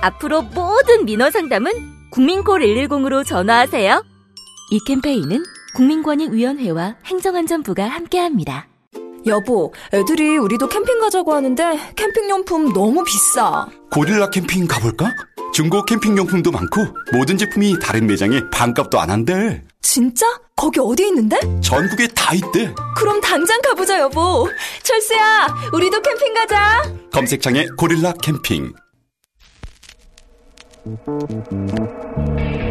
앞으로 모든 민원 상담은 국민콜 110으로 전화하세요. 이 캠페인은 국민권익위원회와 행정안전부가 함께합니다. 여보, 애들이 우리도 캠핑 가자고 하는데 캠핑용품 너무 비싸. 고릴라 캠핑 가볼까? 중고 캠핑용품도 많고 모든 제품이 다른 매장에 반값도 안 한대. 진짜? 거기 어디 있는데? 전국에 다 있대. 그럼 당장 가보자, 여보. 철수야, 우리도 캠핑 가자. 검색창에 고릴라 캠핑. Thank you.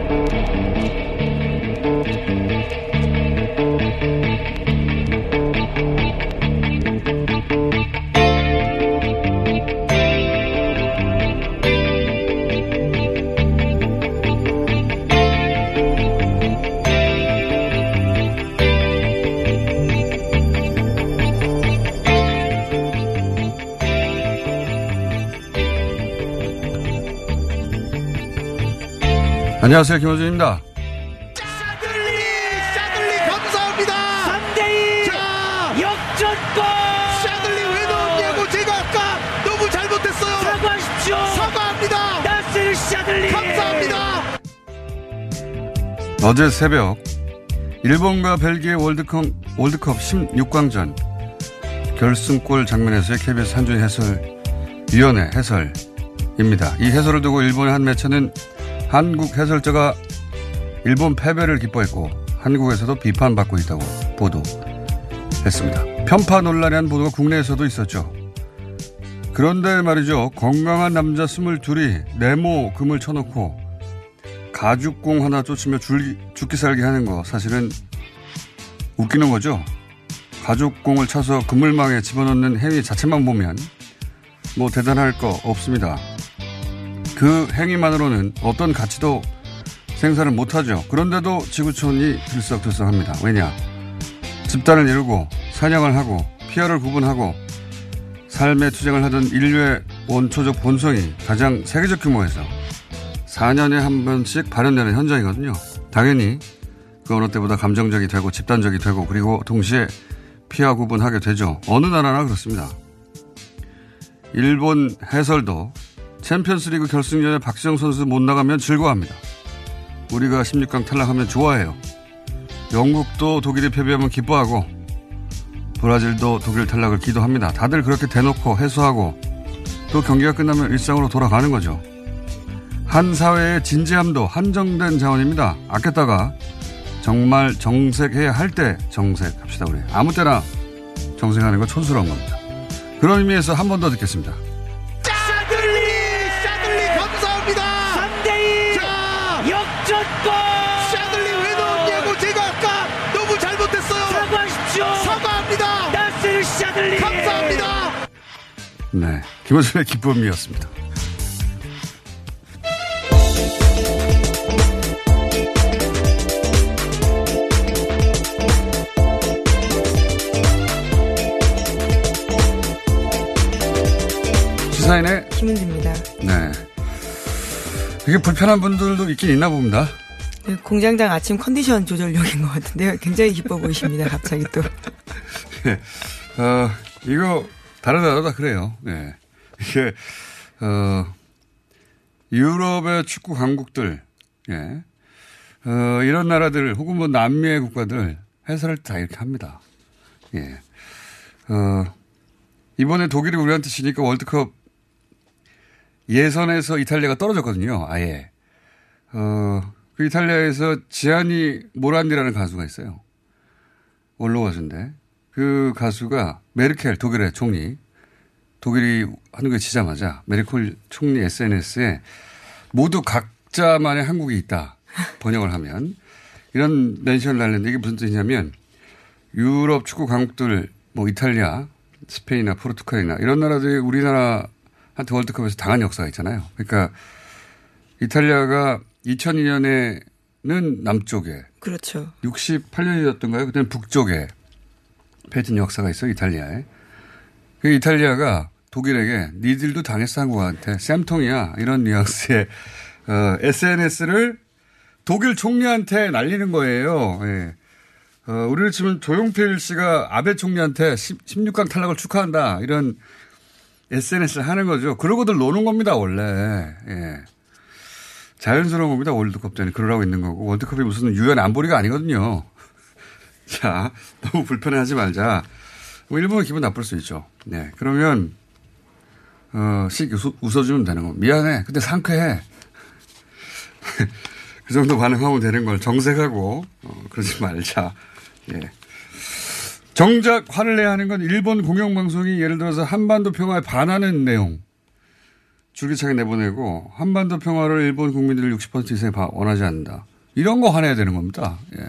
안녕하세요. 김어준입니다. 샤들리 샤들리 감사합니다 3대2 자 역전골 샤들리 왜 넣었냐고 제가 아까 너무 잘못했어요 사과하십시오 사과합니다 나스르 샤들리 감사합니다 어제 새벽 일본과 벨기에 월드컵, 월드컵 16강전 결승골 장면에서의 KBS 한준희 해설위원의 해설입니다. 이 해설을 두고 일본의 한 매체는 한국 해설자가 일본 패배를 기뻐했고 한국에서도 비판받고 있다고 보도했습니다. 편파 논란이란 보도가 국내에서도 있었죠. 그런데 말이죠. 건강한 남자 22이 네모 금을 쳐놓고 가죽공 하나 쫓으며 줄, 죽기 살기 하는 거 사실은 웃기는 거죠. 가죽공을 쳐서 그물망에 집어넣는 행위 자체만 보면 뭐 대단할 거 없습니다. 그 행위만으로는 어떤 가치도 생산을 못하죠. 그런데도 지구촌이 들썩들썩합니다. 왜냐? 집단을 이루고 사냥을 하고 피해를 구분하고 삶의 투쟁을 하던 인류의 원초적 본성이 가장 세계적 규모에서 4년에 한 번씩 발현되는 현장이거든요. 당연히 그 어느 때보다 감정적이 되고 집단적이 되고 그리고 동시에 피하 구분하게 되죠. 어느 나라나 그렇습니다. 일본 해설도 챔피언스리그 결승전에 박지성 선수 못 나가면 즐거워합니다. 우리가 16강 탈락하면 좋아해요. 영국도 독일이 패배하면 기뻐하고 브라질도 독일 탈락을 기도합니다. 다들 그렇게 대놓고 해소하고 또 경기가 끝나면 일상으로 돌아가는 거죠. 한 사회의 진지함도 한정된 자원입니다. 아꼈다가 정말 정색해야 할 때 정색합시다 우리. 아무 때나 정색하는 건 촌스러운 겁니다. 그런 의미에서 한 번 더 듣겠습니다. 네. 김원순의 기쁨이었습니다. 시사인의 김은지입니다. 네. 이게 불편한 분들도 있긴 있나 봅니다. 네, 공장장 아침 컨디션 조절용인 것 같은데요. 굉장히 기뻐 보이십니다. 갑자기 또. 예. 어, 이거 다른 나라다 그래요. 네. 이게 어, 유럽의 축구 강국들, 예. 어, 이런 나라들 혹은 뭐 남미의 국가들 해설을 다 이렇게 합니다. 예. 어, 이번에 독일이 우리한테 지니까 월드컵 예선에서 이탈리아가 떨어졌거든요. 아예. 어, 그 이탈리아에서 지아니 모란디라는 가수가 있어요. 원로 가수인데 그 가수가 메르켈 독일의 총리 독일이 한국에 지자마자 메르켈 총리 SNS에 모두 각자만의 한국이 있다 번역을 하면 이런 멘션을 날렸는데 이게 무슨 뜻이냐면 유럽 축구 강국들 뭐 이탈리아, 스페인이나 포르투갈이나 이런 나라들이 우리나라한테 월드컵에서 당한 역사가 있잖아요. 그러니까 이탈리아가 2002년에는 남쪽에 그렇죠. 68년이었던가요? 그때는 북쪽에 패진 역사가 있어요, 이탈리아에. 그 이탈리아가 독일에게 니들도 당했어 한국한테 쌤통이야 이런 뉘앙스의 어, SNS를 독일 총리한테 날리는 거예요. 예. 어, 우리를 지금 조용필 씨가 아베 총리한테 10, 16강 탈락을 축하한다 이런 SNS를 하는 거죠. 그러고들 노는 겁니다 원래. 예. 자연스러운 겁니다 월드컵 때는 그러라고 있는 거고 월드컵이 무슨 유엔 안보리가 아니거든요. 자 너무 불편해하지 말자. 뭐 일본은 기분 나쁠 수 있죠. 네 그러면 어, 씩 웃어, 웃어 주면 되는 거. 미안해. 근데 상쾌해. 그 정도 반응하면 되는 걸 정색하고, 어, 그러지 말자. 예. 정작 화를 내야 하는 건 일본 공영방송이 예를 들어서 한반도 평화에 반하는 내용 줄기차게 내보내고 한반도 평화를 일본 국민들 60% 이상이 원하지 않는다. 이런 거 화내야 되는 겁니다. 예.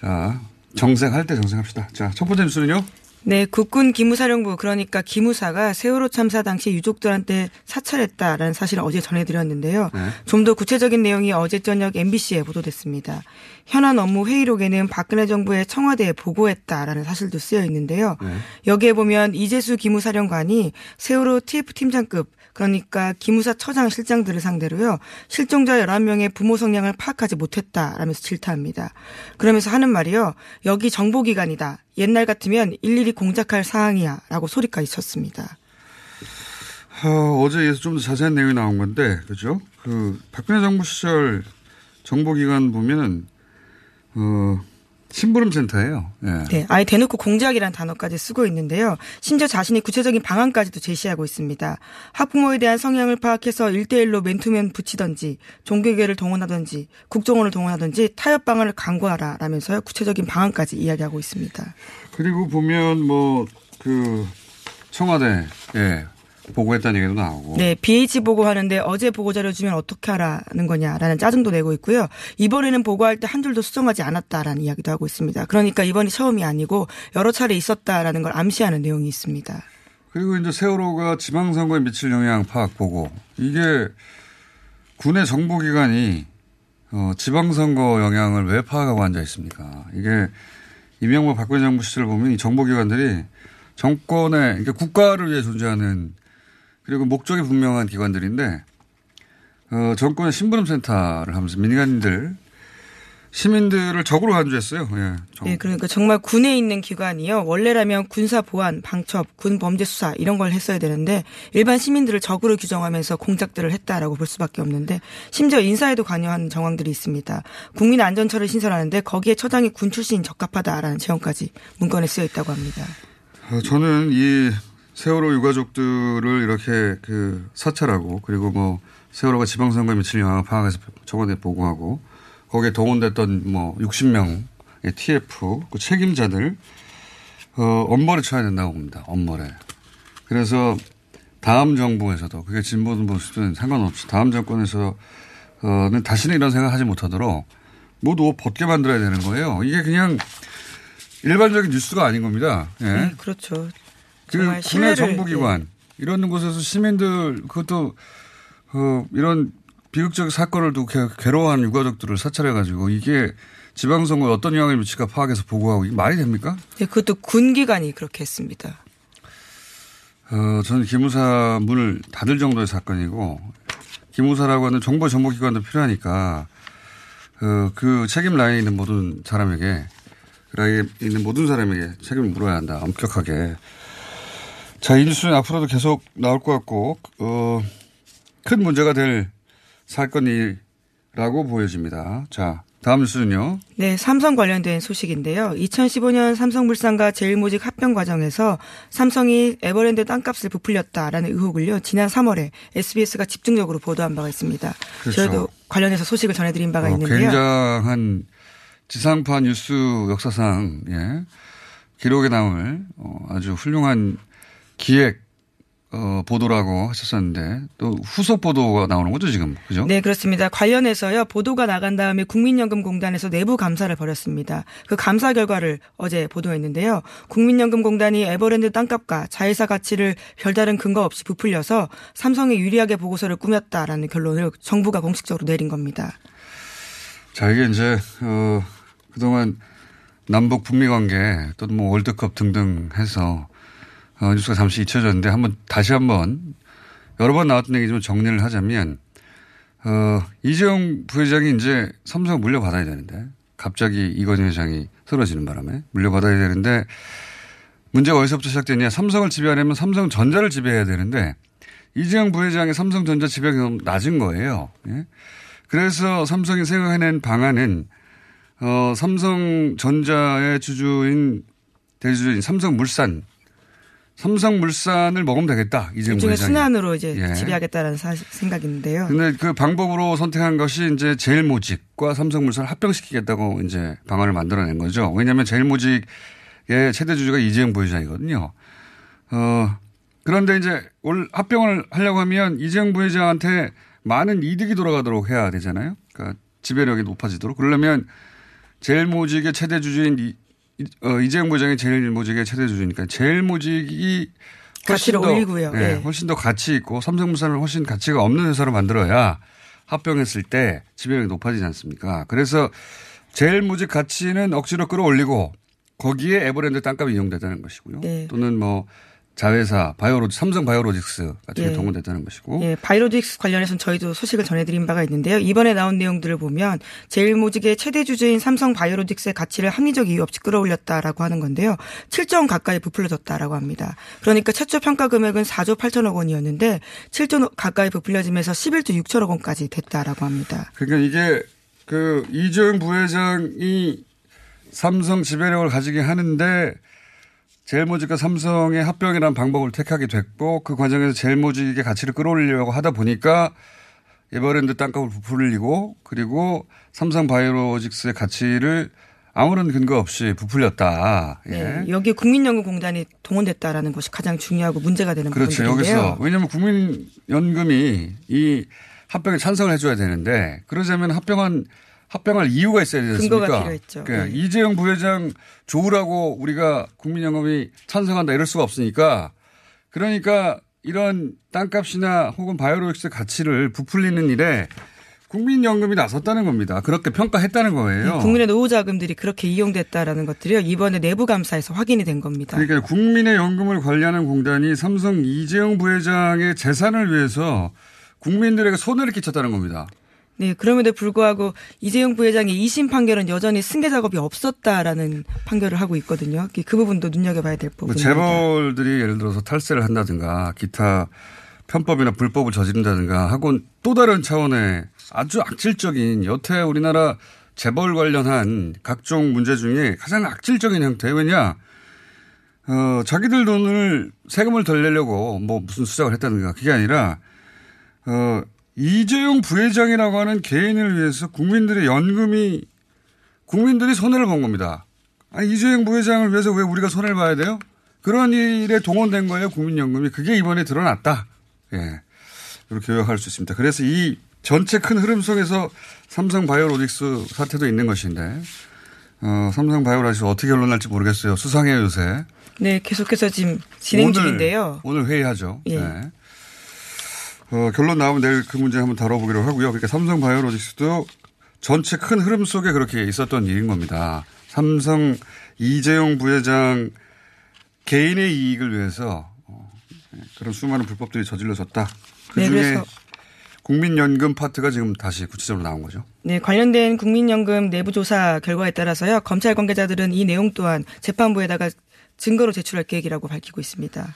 자, 정색할 때 정색합시다. 자, 첫 번째 뉴스는요? 네, 국군 기무사령부 그러니까 기무사가 세월호 참사 당시 유족들한테 사찰했다라는 사실을 어제 전해드렸는데요. 네. 좀더 구체적인 내용이 어제 저녁 MBC에 보도됐습니다. 현안 업무 회의록에는 박근혜 정부의 청와대에 보고했다라는 사실도 쓰여 있는데요. 네. 여기에 보면 이재수 기무사령관이 세월호 TF 팀장급 그러니까 기무사 처장 실장들을 상대로요. 실종자 11명의 부모 성향을 파악하지 못했다라면서 질타합니다. 그러면서 하는 말이요. 여기 정보기관이다. 옛날 같으면 일일이 공작할 사항이야. 라고 소리까지 쳤습니다. 어, 어제에서 좀더 자세한 내용이 나온 건데, 그죠? 그, 박근혜 정부 시절 정보기관 보면은, 어, 심부름 센터예요. 예. 네, 아예 대놓고 공작이라는 단어까지 쓰고 있는데요. 심지어 자신이 구체적인 방안까지도 제시하고 있습니다. 학부모에 대한 성향을 파악해서 1대1로 맨투맨 붙이던지, 종교계를 동원하든지, 국정원을 동원하든지 타협 방안을 강구하라 라면서요. 구체적인 방안까지 이야기하고 있습니다. 그리고 보면 뭐, 그, 청와대에 보고했다는 얘기도 나오고. 네, BH 보고하는데 어제 보고 자료 주면 어떻게 하라는 거냐라는 짜증도 내고 있고요. 이번에는 보고할 때 한 줄도 수정하지 않았다라는 이야기도 하고 있습니다. 그러니까 이번이 처음이 아니고 여러 차례 있었다라는 걸 암시하는 내용이 있습니다. 그리고 이제 세월호가 지방선거에 미칠 영향 파악 보고 이게 군의 정보기관이 어, 지방선거 영향을 왜 파악하고 앉아 있습니까? 이게 이명박 박근혜 정부 시절을 보면 이 정보기관들이 정권의 그러니까 국가를 위해 존재하는 그리고 목적이 분명한 기관들인데 어, 정권의 심부름센터를 하면서 민간인들 시민들을 적으로 간주했어요. 예. 정- 네, 그러니까 정말 군에 있는 기관이요. 원래라면 군사 보안, 방첩, 군 범죄 수사 이런 걸 했어야 되는데 일반 시민들을 적으로 규정하면서 공작들을 했다라고 볼 수밖에 없는데 심지어 인사에도 관여한 정황들이 있습니다. 국민 안전처를 신설하는데 거기에 처장이 군 출신이 적합하다라는 제언까지 문건에 쓰여 있다고 합니다. 어, 저는 이 세월호 유가족들을 이렇게 그 사찰하고 그리고 뭐 세월호가 지방선거에 미칠 영향을 파악해서 청와대에 보고하고 거기에 동원됐던 뭐 60명의 TF 그 책임자들 어, 엄벌에 쳐야 된다고 봅니다. 엄벌에. 그래서 다음 정부에서도 그게 진보든 보수든 상관없이 다음 정권에서는 다시는 이런 생각 하지 못하도록 모두 벗게 만들어야 되는 거예요. 이게 그냥 일반적인 뉴스가 아닌 겁니다. 예. 네, 그렇죠. 그 정말 국내 신뢰를, 네. 정보기관 이런 곳에서 시민들 그것도 어, 이런 비극적 사건을 또 괴- 괴로워하는 유가족들을 사찰해가지고 이게 지방선거에 어떤 영향을 미칠까 파악해서 보고하고 이게 말이 됩니까? 네, 그것도 군 기관이 그렇게 했습니다. 어, 저는 기무사 문을 닫을 정도의 사건이고 기무사라고 하는 정보 정보기관도 필요하니까 어, 그 책임 라인에 있는 모든 사람에게 그 라인에 있는 모든 사람에게 책임을 물어야 한다 엄격하게 자, 이 뉴스는 앞으로도 계속 나올 것 같고 어, 큰 문제가 될 사건이라고 보여집니다. 자, 다음 뉴스는요. 네, 삼성 관련된 소식인데요. 2015년 삼성물산과 제일모직 합병 과정에서 삼성이 에버랜드 땅값을 부풀렸다라는 의혹을요. 지난 3월에 SBS가 집중적으로 보도한 바가 있습니다. 그렇죠. 저희도 관련해서 소식을 전해드린 바가 어, 있는데요. 굉장한 지상파 뉴스 역사상 예, 기록에 남을 어, 아주 훌륭한 기획 어, 보도라고 하셨었는데 또 후속 보도가 나오는 거죠 지금 그죠? 네, 그렇습니다. 관련해서요, 보도가 나간 다음에 국민연금공단에서 내부 감사를 벌였습니다. 그 감사 결과를 어제 보도했는데요. 국민연금공단이 에버랜드 땅값과 자회사 가치를 별다른 근거 없이 부풀려서 삼성에 유리하게 보고서를 꾸몄다라는 결론을 정부가 공식적으로 내린 겁니다. 자 이게 이제 어, 그동안 남북 북미 관계 또는 뭐 월드컵 등등 해서 어, 뉴스가 잠시 잊혀졌는데 한번 다시 한번 여러 번 나왔던 얘기지만 정리를 하자면 어, 이재용 부회장이 이제 삼성 물려받아야 되는데 갑자기 이건희 회장이 쓰러지는 바람에 물려받아야 되는데 문제가 어디서부터 시작되냐 삼성을 지배하려면 삼성전자를 지배해야 되는데 이재용 부회장의 삼성전자 지배가 너무 낮은 거예요. 예? 그래서 삼성이 생각해낸 방안은 어, 삼성전자의 주주인 대주주인 삼성물산 삼성물산을 먹으면 되겠다. 이재용 부회장이. 순환으로 이제 예. 지배하겠다라는 사- 생각인데요. 근데 그 방법으로 선택한 것이 이제 제일모직과 삼성물산을 합병시키겠다고 이제 방안을 만들어낸 거죠. 왜냐하면 제일모직의 최대 주주가 이재용 부회장이거든요. 어, 그런데 이제 올 합병을 하려고 하면 이재용 부회장한테 많은 이득이 돌아가도록 해야 되잖아요. 그러니까 지배력이 높아지도록. 그러려면 제일모직의 최대 주주인 어, 이재용 부회장이 제일 모직의 최대 주주니까 제일 모직이 훨씬 가치를 더, 올리고요. 네, 예. 훨씬 더 가치 있고 삼성물산을 훨씬 가치가 없는 회사로 만들어야 합병했을 때 지배력이 높아지지 않습니까? 그래서 제일 모직 가치는 억지로 끌어올리고 거기에 에버랜드 땅값이 이용됐다는 것이고요. 네. 또는 뭐 자회사 바이오로직 삼성 바이오로직스 같은 게 예. 동원됐다는 것이고 예, 바이오로직스 관련해서는 저희도 소식을 전해드린 바가 있는데요. 이번에 나온 내용들을 보면 제일모직의 최대 주주인 삼성 바이오로직스의 가치를 합리적 이유 없이 끌어올렸다라고 하는 건데요. 7조 원 가까이 부풀려졌다라고 합니다. 그러니까 최초 평가 금액은 4조 8천억 원이었는데 7조 원 가까이 부풀려지면서 11조 6천억 원까지 됐다라고 합니다. 그러니까 이게 그 이재용 부회장이 삼성 지배력을 가지게 하는데 제일모직과 삼성의 합병이라는 방법을 택하게 됐고 그 과정에서 제일모직의 가치를 끌어올리려고 하다 보니까 에버랜드 땅값을 부풀리고 그리고 삼성 바이오로직스의 가치를 아무런 근거 없이 부풀렸다. 예. 네, 여기에 국민연금공단이 동원됐다라는 것이 가장 중요하고 문제가 되는 그렇죠. 부분인데요. 여기서 왜냐하면 국민연금이 이 합병에 찬성을 해줘야 되는데 그러자면 합병한 합병할 이유가 있어야 되지 않습니까? 근거가 필요했죠. 그러니까 네. 이재용 부회장 좋으라고 우리가 국민연금이 찬성한다 이럴 수가 없으니까 그러니까 이런 땅값이나 혹은 바이오로직스 가치를 부풀리는 일에 국민연금이 나섰다는 겁니다. 그렇게 평가했다는 거예요. 네, 국민의 노후 자금들이 그렇게 이용됐다라는 것들이요 이번에 내부 감사에서 확인이 된 겁니다. 그러니까 국민의 연금을 관리하는 공단이 삼성 이재용 부회장의 재산을 위해서 국민들에게 손해를 끼쳤다는 겁니다. 네, 그럼에도 불구하고 이재용 부회장의 2심 판결은 여전히 승계 작업이 없었다라는 판결을 하고 있거든요. 그 부분도 눈여겨봐야 될뭐 부분입니다. 재벌들이 예를 들어서 탈세를 한다든가 기타 편법이나 불법을 저지른다든가 하고 또 다른 차원의 아주 악질적인 여태 우리나라 재벌 관련한 각종 문제 중에 가장 악질적인 형태. 왜냐, 어, 자기들 돈을 세금을 덜 내려고 뭐 무슨 수작을 했다든가 그게 아니라, 어, 이재용 부회장이라고 하는 개인을 위해서 국민들의 연금이 국민들이 손해를 본 겁니다. 아니, 이재용 부회장을 위해서 왜 우리가 손해를 봐야 돼요? 그런 일에 동원된 거예요, 국민연금이. 그게 이번에 드러났다. 예. 이렇게 요약할 수 있습니다. 그래서 이 전체 큰 흐름 속에서 삼성 바이오로직스 사태도 있는 것인데, 어, 삼성 바이오로직스 어떻게 결론날지 모르겠어요. 수상해요, 요새. 네, 계속해서 지금 진행 오늘, 중인데요. 오늘 회의하죠. 예. 네. 어, 결론 나오면 내일 그 문제 한번 다뤄보기로 하고요. 그러니까 삼성 바이오로직스도 전체 큰 흐름 속에 그렇게 있었던 일인 겁니다. 삼성 이재용 부회장 개인의 이익을 위해서 어, 그런 수많은 불법들이 저질러졌다. 그 네, 중에 국민연금 파트가 지금 다시 구체적으로 나온 거죠. 네, 관련된 국민연금 내부 조사 결과에 따라서요. 검찰 관계자들은 이 내용 또한 재판부에다가 증거로 제출할 계획이라고 밝히고 있습니다.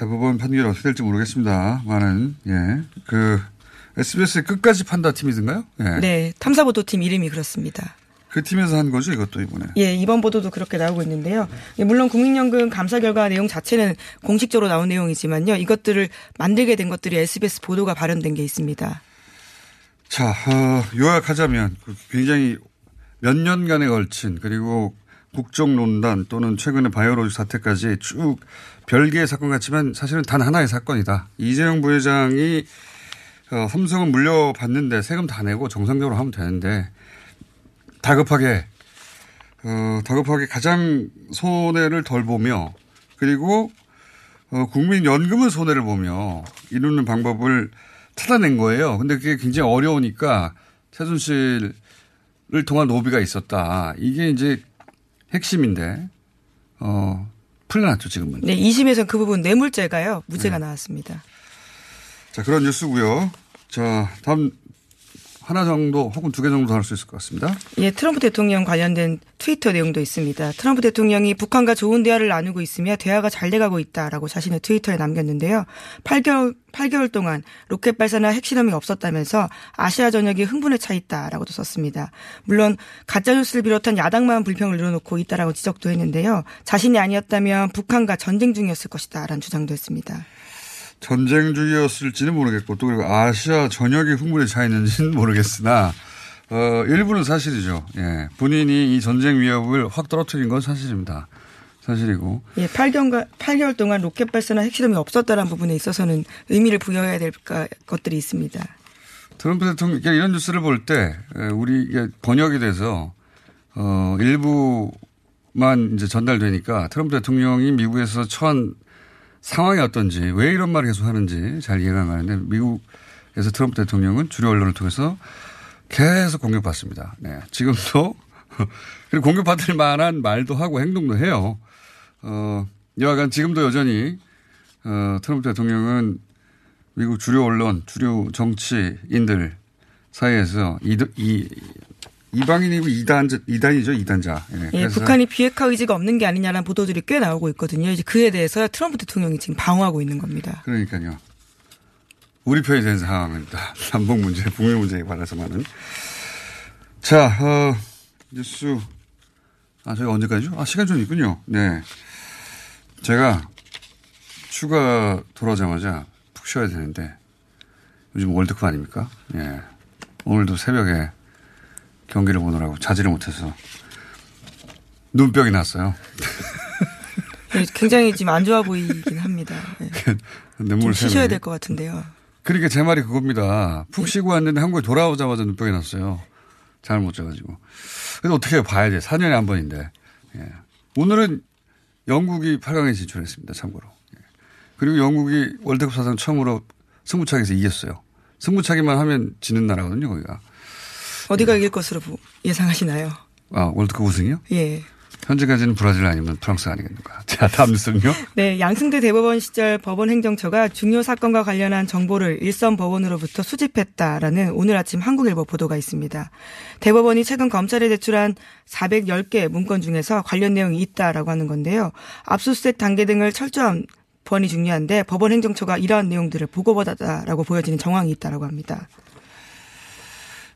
대법원 판결이 어떻게 될지 모르겠습니다. 많은 예. 그 SBS의 끝까지 판다 팀이든가요? 예. 네, 탐사 보도팀 이름이 그렇습니다. 그 팀에서 한 거죠, 이것도 이번에. 예, 이번 보도도 그렇게 나오고 있는데요. 예, 물론 국민연금 감사 결과 내용 자체는 공식적으로 나온 내용이지만요. 이것들을 만들게 된 것들이 SBS 보도가 발현된 게 있습니다. 자, 어, 요약하자면 그 굉장히 몇 년간에 걸친 그리고 국정농단 또는 최근의 바이오로직 사태까지 쭉 별개의 사건 같지만 사실은 단 하나의 사건이다. 이재용 부회장이 어, 삼성은 물려받는데 세금 다 내고 정상적으로 하면 되는데 다급하게 어, 다급하게 가장 손해를 덜 보며 그리고 어, 국민 연금은 손해를 보며 이루는 방법을 찾아낸 거예요. 근데 그게 굉장히 어려우니까 최순실을 통한 로비가 있었다. 이게 이제 핵심인데, 어, 풀려났죠, 지금은. 네, 2심에서 그 부분 뇌물죄가요, 무죄가 네. 나왔습니다. 자, 그런 뉴스고요 자, 다음 하나 정도 혹은 두 개 정도 할 수 있을 것 같습니다. 예, 트럼프 대통령 관련된 트위터 내용도 있습니다. 트럼프 대통령이 북한과 좋은 대화를 나누고 있으며 대화가 잘 돼가고 있다라고 자신의 트위터에 남겼는데요. 8개월 8개월 동안 로켓 발사나 핵실험이 없었다면서 아시아 전역이 흥분에 차 있다라고도 썼습니다. 물론 가짜 뉴스를 비롯한 야당만 불평을 늘어놓고 있다라고 지적도 했는데요. 자신이 아니었다면 북한과 전쟁 중이었을 것이다라는 주장도 했습니다. 전쟁 중이었을지는 모르겠고 또 그리고 아시아 전역이 흥분에 차 있는지는 모르겠으나 어, 일부는 사실이죠. 예. 본인이 이 전쟁 위협을 확 떨어뜨린 건 사실입니다. 사실이고. 예, 8개월, 8개월 동안 로켓 발사나 핵실험이 없었다는 부분에 있어서는 의미를 부여해야 될 것들이 있습니다. 트럼프 대통령 그러니까 이런 뉴스를 볼 때 우리 번역이 돼서 어 일부만 이제 전달되니까 트럼프 대통령이 미국에서 처한 상황이 어떤지 왜 이런 말을 계속 하는지 잘 이해가 안 가는데 미국에서 트럼프 대통령은 주류 언론을 통해서 계속 공격받습니다. 네. 지금도 그리고 공격받을 만한 말도 하고 행동도 해요. 어, 여하간 지금도 여전히 어, 트럼프 대통령은 미국 주류 언론, 주류 정치인들 사이에서 이, 이, 이방인이고 이단자, 이단이죠, 이단자. 예, 예, 북한이 비핵화 의지가 없는 게 아니냐라는 보도들이 꽤 나오고 있거든요. 이제 그에 대해서 트럼프 대통령이 지금 방어하고 있는 겁니다. 그러니까요. 우리 편이 된 상황입니다. 남북 문제, 북미 문제에 관해서만은. 자, 어, 뉴스. 아, 저희가 언제까지죠? 아, 시간 좀 있군요. 네. 제가 휴가 돌아오자마자 푹 쉬어야 되는데 요즘 월드컵 아닙니까? 예. 오늘도 새벽에 경기를 보느라고 자지를 못해서 눈병이 났어요. 네, 굉장히 지금 안 좋아 보이긴 합니다. 네. 눈물 좀 쉬셔야 될 것 같은데요. 그러니까 제 말이 그겁니다. 푹 쉬고 왔는데 한국에 돌아오자마자 눈병이 났어요. 잘 못 자가지고. 그래서 어떻게 봐야 돼. 4년에 한 번인데. 예. 오늘은 영국이 8강에 진출했습니다. 참고로. 예. 그리고 영국이 월드컵 사상 처음으로 승부차기에서 이겼어요. 승부차기만 하면 지는 나라거든요, 거기가. 어디가 이길 것으로 예상하시나요? 아, 월드컵 우승이요? 예. 현재까지는 브라질 아니면 프랑스 아니겠는가. 자, 다음 뉴스는요? 네, 양승태 대법원 시절 법원 행정처가 중요 사건과 관련한 정보를 일선 법원으로부터 수집했다라는 오늘 아침 한국일보 보도가 있습니다. 대법원이 최근 검찰에 제출한 410개 문건 중에서 관련 내용이 있다라고 하는 건데요. 압수수색 단계 등을 철저한 보안이 중요한데 법원 행정처가 이러한 내용들을 보고받았다라고 보여지는 정황이 있다라고 합니다.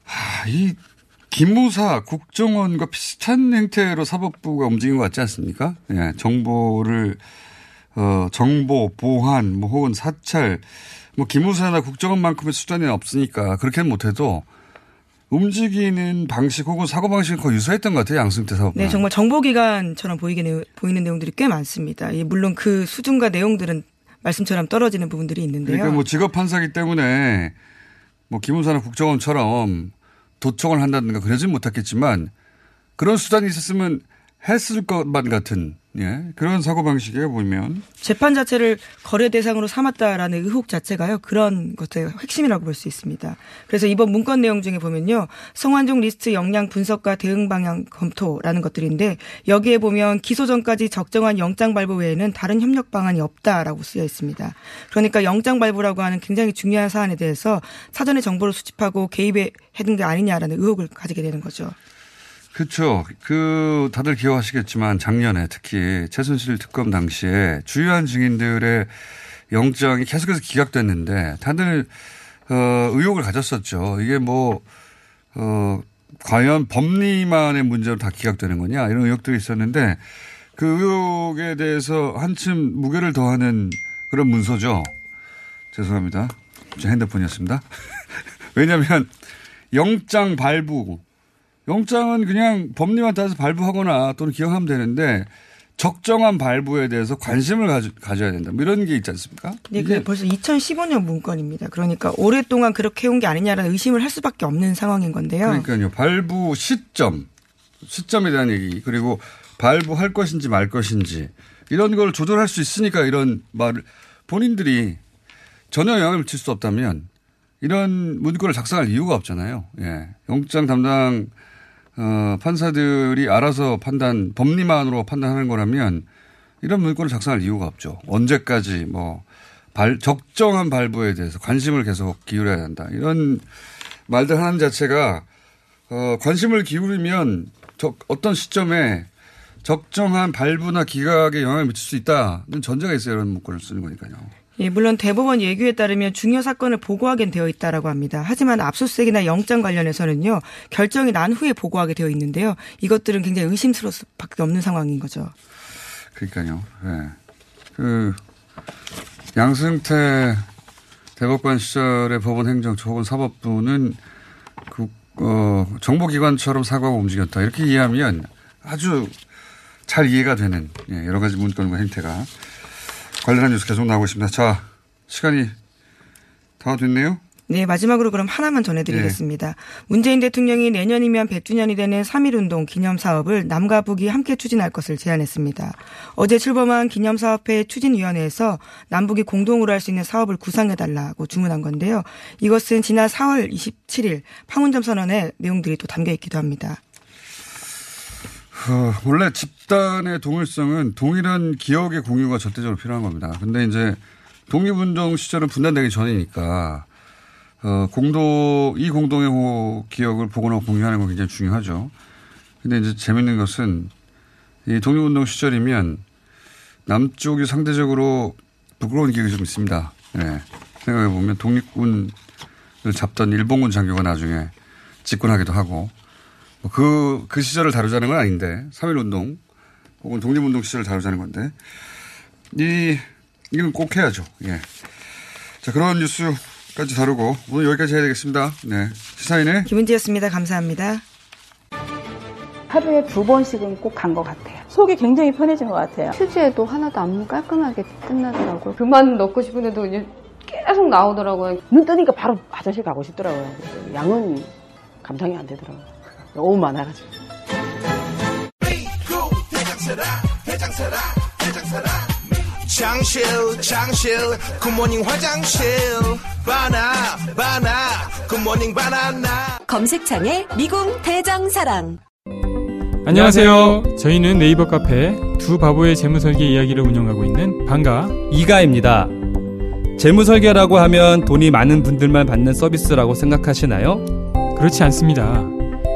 하, 이 기무사 국정원과 비슷한 형태로 사법부가 움직인 것 같지 않습니까? 예, 정보를 어, 정보 보안 뭐 혹은 사찰 뭐 기무사나 국정원만큼의 수단이 없으니까 그렇게는 못해도 움직이는 방식 혹은 사고 방식은 거의 유사했던 것 같아요 양승태 사법부. 네, 정말 정보기관처럼 보이게 보이는 내용들이 꽤 많습니다. 예, 물론 그 수준과 내용들은 말씀처럼 떨어지는 부분들이 있는데요. 그러니까 뭐 직업 판사기 때문에 뭐 기무사나 국정원처럼 도청을 한다든가 그러진 못했겠지만 그런 수단이 있었으면 했을 것만 같은 예, 그런 사고 방식이에요, 보면. 재판 자체를 거래 대상으로 삼았다라는 의혹 자체가요, 그런 것의 핵심이라고 볼 수 있습니다. 그래서 이번 문건 내용 중에 보면요, 성완종 리스트 역량 분석과 대응 방향 검토라는 것들인데, 여기에 보면 기소 전까지 적정한 영장 발부 외에는 다른 협력 방안이 없다라고 쓰여 있습니다. 그러니까 영장 발부라고 하는 굉장히 중요한 사안에 대해서 사전에 정보를 수집하고 개입해 했던 게 아니냐라는 의혹을 가지게 되는 거죠. 그렇죠. 그 다들 기억하시겠지만 작년에 특히 최순실 특검 당시에 주요한 증인들의 영장이 계속해서 기각됐는데 다들 어 의혹을 가졌었죠. 이게 뭐 어, 과연 법리만의 문제로 다 기각되는 거냐 이런 의혹들이 있었는데 그 의혹에 대해서 한층 무게를 더하는 그런 문서죠. 죄송합니다. 제 핸드폰이었습니다. 왜냐하면 영장 발부. 영장은 그냥 법리만 따라서 발부하거나 또는 기억하면 되는데 적정한 발부에 대해서 관심을 가져, 가져 야 된다. 뭐 이런 게 있지 않습니까? 네, 그게 벌써 2015년 문건입니다. 그러니까 오랫동안 그렇게 해온 게 아니냐라는 의심을 할 수밖에 없는 상황인 건데요. 그러니까요. 발부 시점, 시점에 대한 얘기 그리고 발부할 것인지 말 것인지 이런 걸 조절할 수 있으니까 이런 말을 본인들이 전혀 영향을 미칠 수 없다면 이런 문건을 작성할 이유가 없잖아요. 예. 영장 담당 어, 판사들이 알아서 판단, 법리만으로 판단하는 거라면 이런 문건을 작성할 이유가 없죠. 언제까지 뭐, 발, 적정한 발부에 대해서 관심을 계속 기울여야 한다. 이런 말들 하는 자체가, 어, 관심을 기울이면 적, 어떤 시점에 적정한 발부나 기각에 영향을 미칠 수 있다는 전제가 있어요. 이런 문건을 쓰는 거니까요. 예, 물론 대법원 예규에 따르면 중요 사건을 보고하게 되어 있다라고 합니다. 하지만 압수수색이나 영장 관련해서는요 결정이 난 후에 보고하게 되어 있는데요. 이것들은 굉장히 의심스러울 수밖에 없는 상황인 거죠. 그러니까요. 예. 그 양승태 대법관 시절의 법원 행정 혹은 사법부는 그, 어, 정보기관처럼 사과하고 움직였다. 이렇게 이해하면 아주 잘 이해가 되는 예, 여러 가지 문건과 행태가 관련한 뉴스 계속 나오고 있습니다. 자, 시간이 다 됐네요. 네, 마지막으로 그럼 하나만 전해드리겠습니다. 네. 문재인 대통령이 내년이면 100주년이 되는 3.1운동 기념 사업을 남과 북이 함께 추진할 것을 제안했습니다. 어제 출범한 기념사업회 추진위원회에서 남북이 공동으로 할 수 있는 사업을 구상해달라고 주문한 건데요. 이것은 지난 4월 27일 판문점 선언에 내용들이 또 담겨 있기도 합니다. 어, 원래 집단의 동일성은 동일한 기억의 공유가 절대적으로 필요한 겁니다. 근데 이제 독립운동 시절은 분단되기 전이니까 어, 공동, 이 공동의 기억을 보거나 공유하는 건 굉장히 중요하죠. 근데 이제 재밌는 것은 이 독립운동 시절이면 남쪽이 상대적으로 부끄러운 기억이 좀 있습니다. 네. 생각해 보면 독립군을 잡던 일본군 장교가 나중에 집권하기도 하고 뭐 그, 그 시절을 다루자는 건 아닌데 3.1운동 혹은 독립운동 시절을 다루자는 건데 이, 이건 꼭 해야죠. 예. 자, 그런 뉴스 까지 다루고 오늘 여기까지 해야 되겠습니다. 네. 시사인의 김은지였습니다. 감사합니다. 하루에 두 번씩은 꼭 간 것 같아요. 속이 굉장히 편해진 것 같아요. 휴지에도 하나도 안 깔끔하게 끝나더라고요. 그만 넣고 싶은데도 이제 계속 나오더라고요. 눈 뜨니까 바로 화장실 가고 싶더라고요. 양은 감당이 안 되더라고요. 너무 많아가지고. 장실 장실 굿모닝 화장실 바나 바나 굿모닝 바나나 검색창에 미궁 대장사랑 안녕하세요. 저희는 네이버 카페 두 바보의 재무설계 이야기를 운영하고 있는 방가 이가입니다. 재무설계라고 하면 돈이 많은 분들만 받는 서비스라고 생각하시나요? 그렇지 않습니다.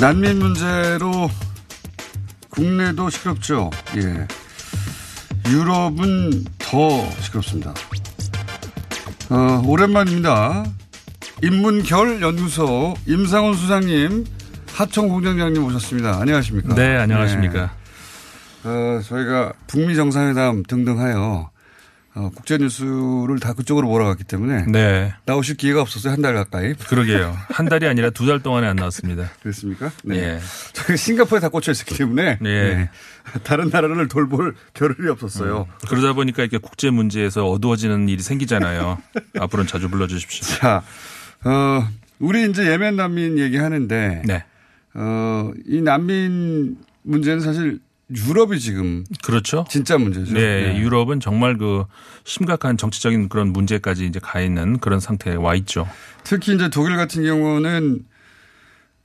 난민 문제로 국내도 시끄럽죠. 예. 유럽은 더 시끄럽습니다. 어, 오랜만입니다. 인문결 연구소 임상훈 수장님, 하청 공장장님 오셨습니다. 안녕하십니까? 네, 안녕하십니까? 네. 어, 저희가 북미 정상회담 등등 하여 어, 국제 뉴스를 다 그쪽으로 몰아갔기 때문에 네. 나오실 기회가 없었어요 한 달 가까이. 그러게요. 한 달이 아니라 두 달 동안에 안 나왔습니다. 그렇습니까? 네. 예. 저희 싱가포르에 다 꽂혀 있었기 때문에 예. 네. 다른 나라를 돌볼 겨를이 없었어요. 음, 그러다 보니까 이렇게 국제 문제에서 어두워지는 일이 생기잖아요. 앞으로는 자주 불러주십시오. 자, 어, 우리 이제 예멘 난민 얘기하는데, 네. 어, 이 난민 문제는 사실 유럽이 지금 그렇죠. 진짜 문제죠. 네, 유럽은 정말 그 심각한 정치적인 그런 문제까지 이제 가 있는 그런 상태에 와 있죠. 특히 이제 독일 같은 경우는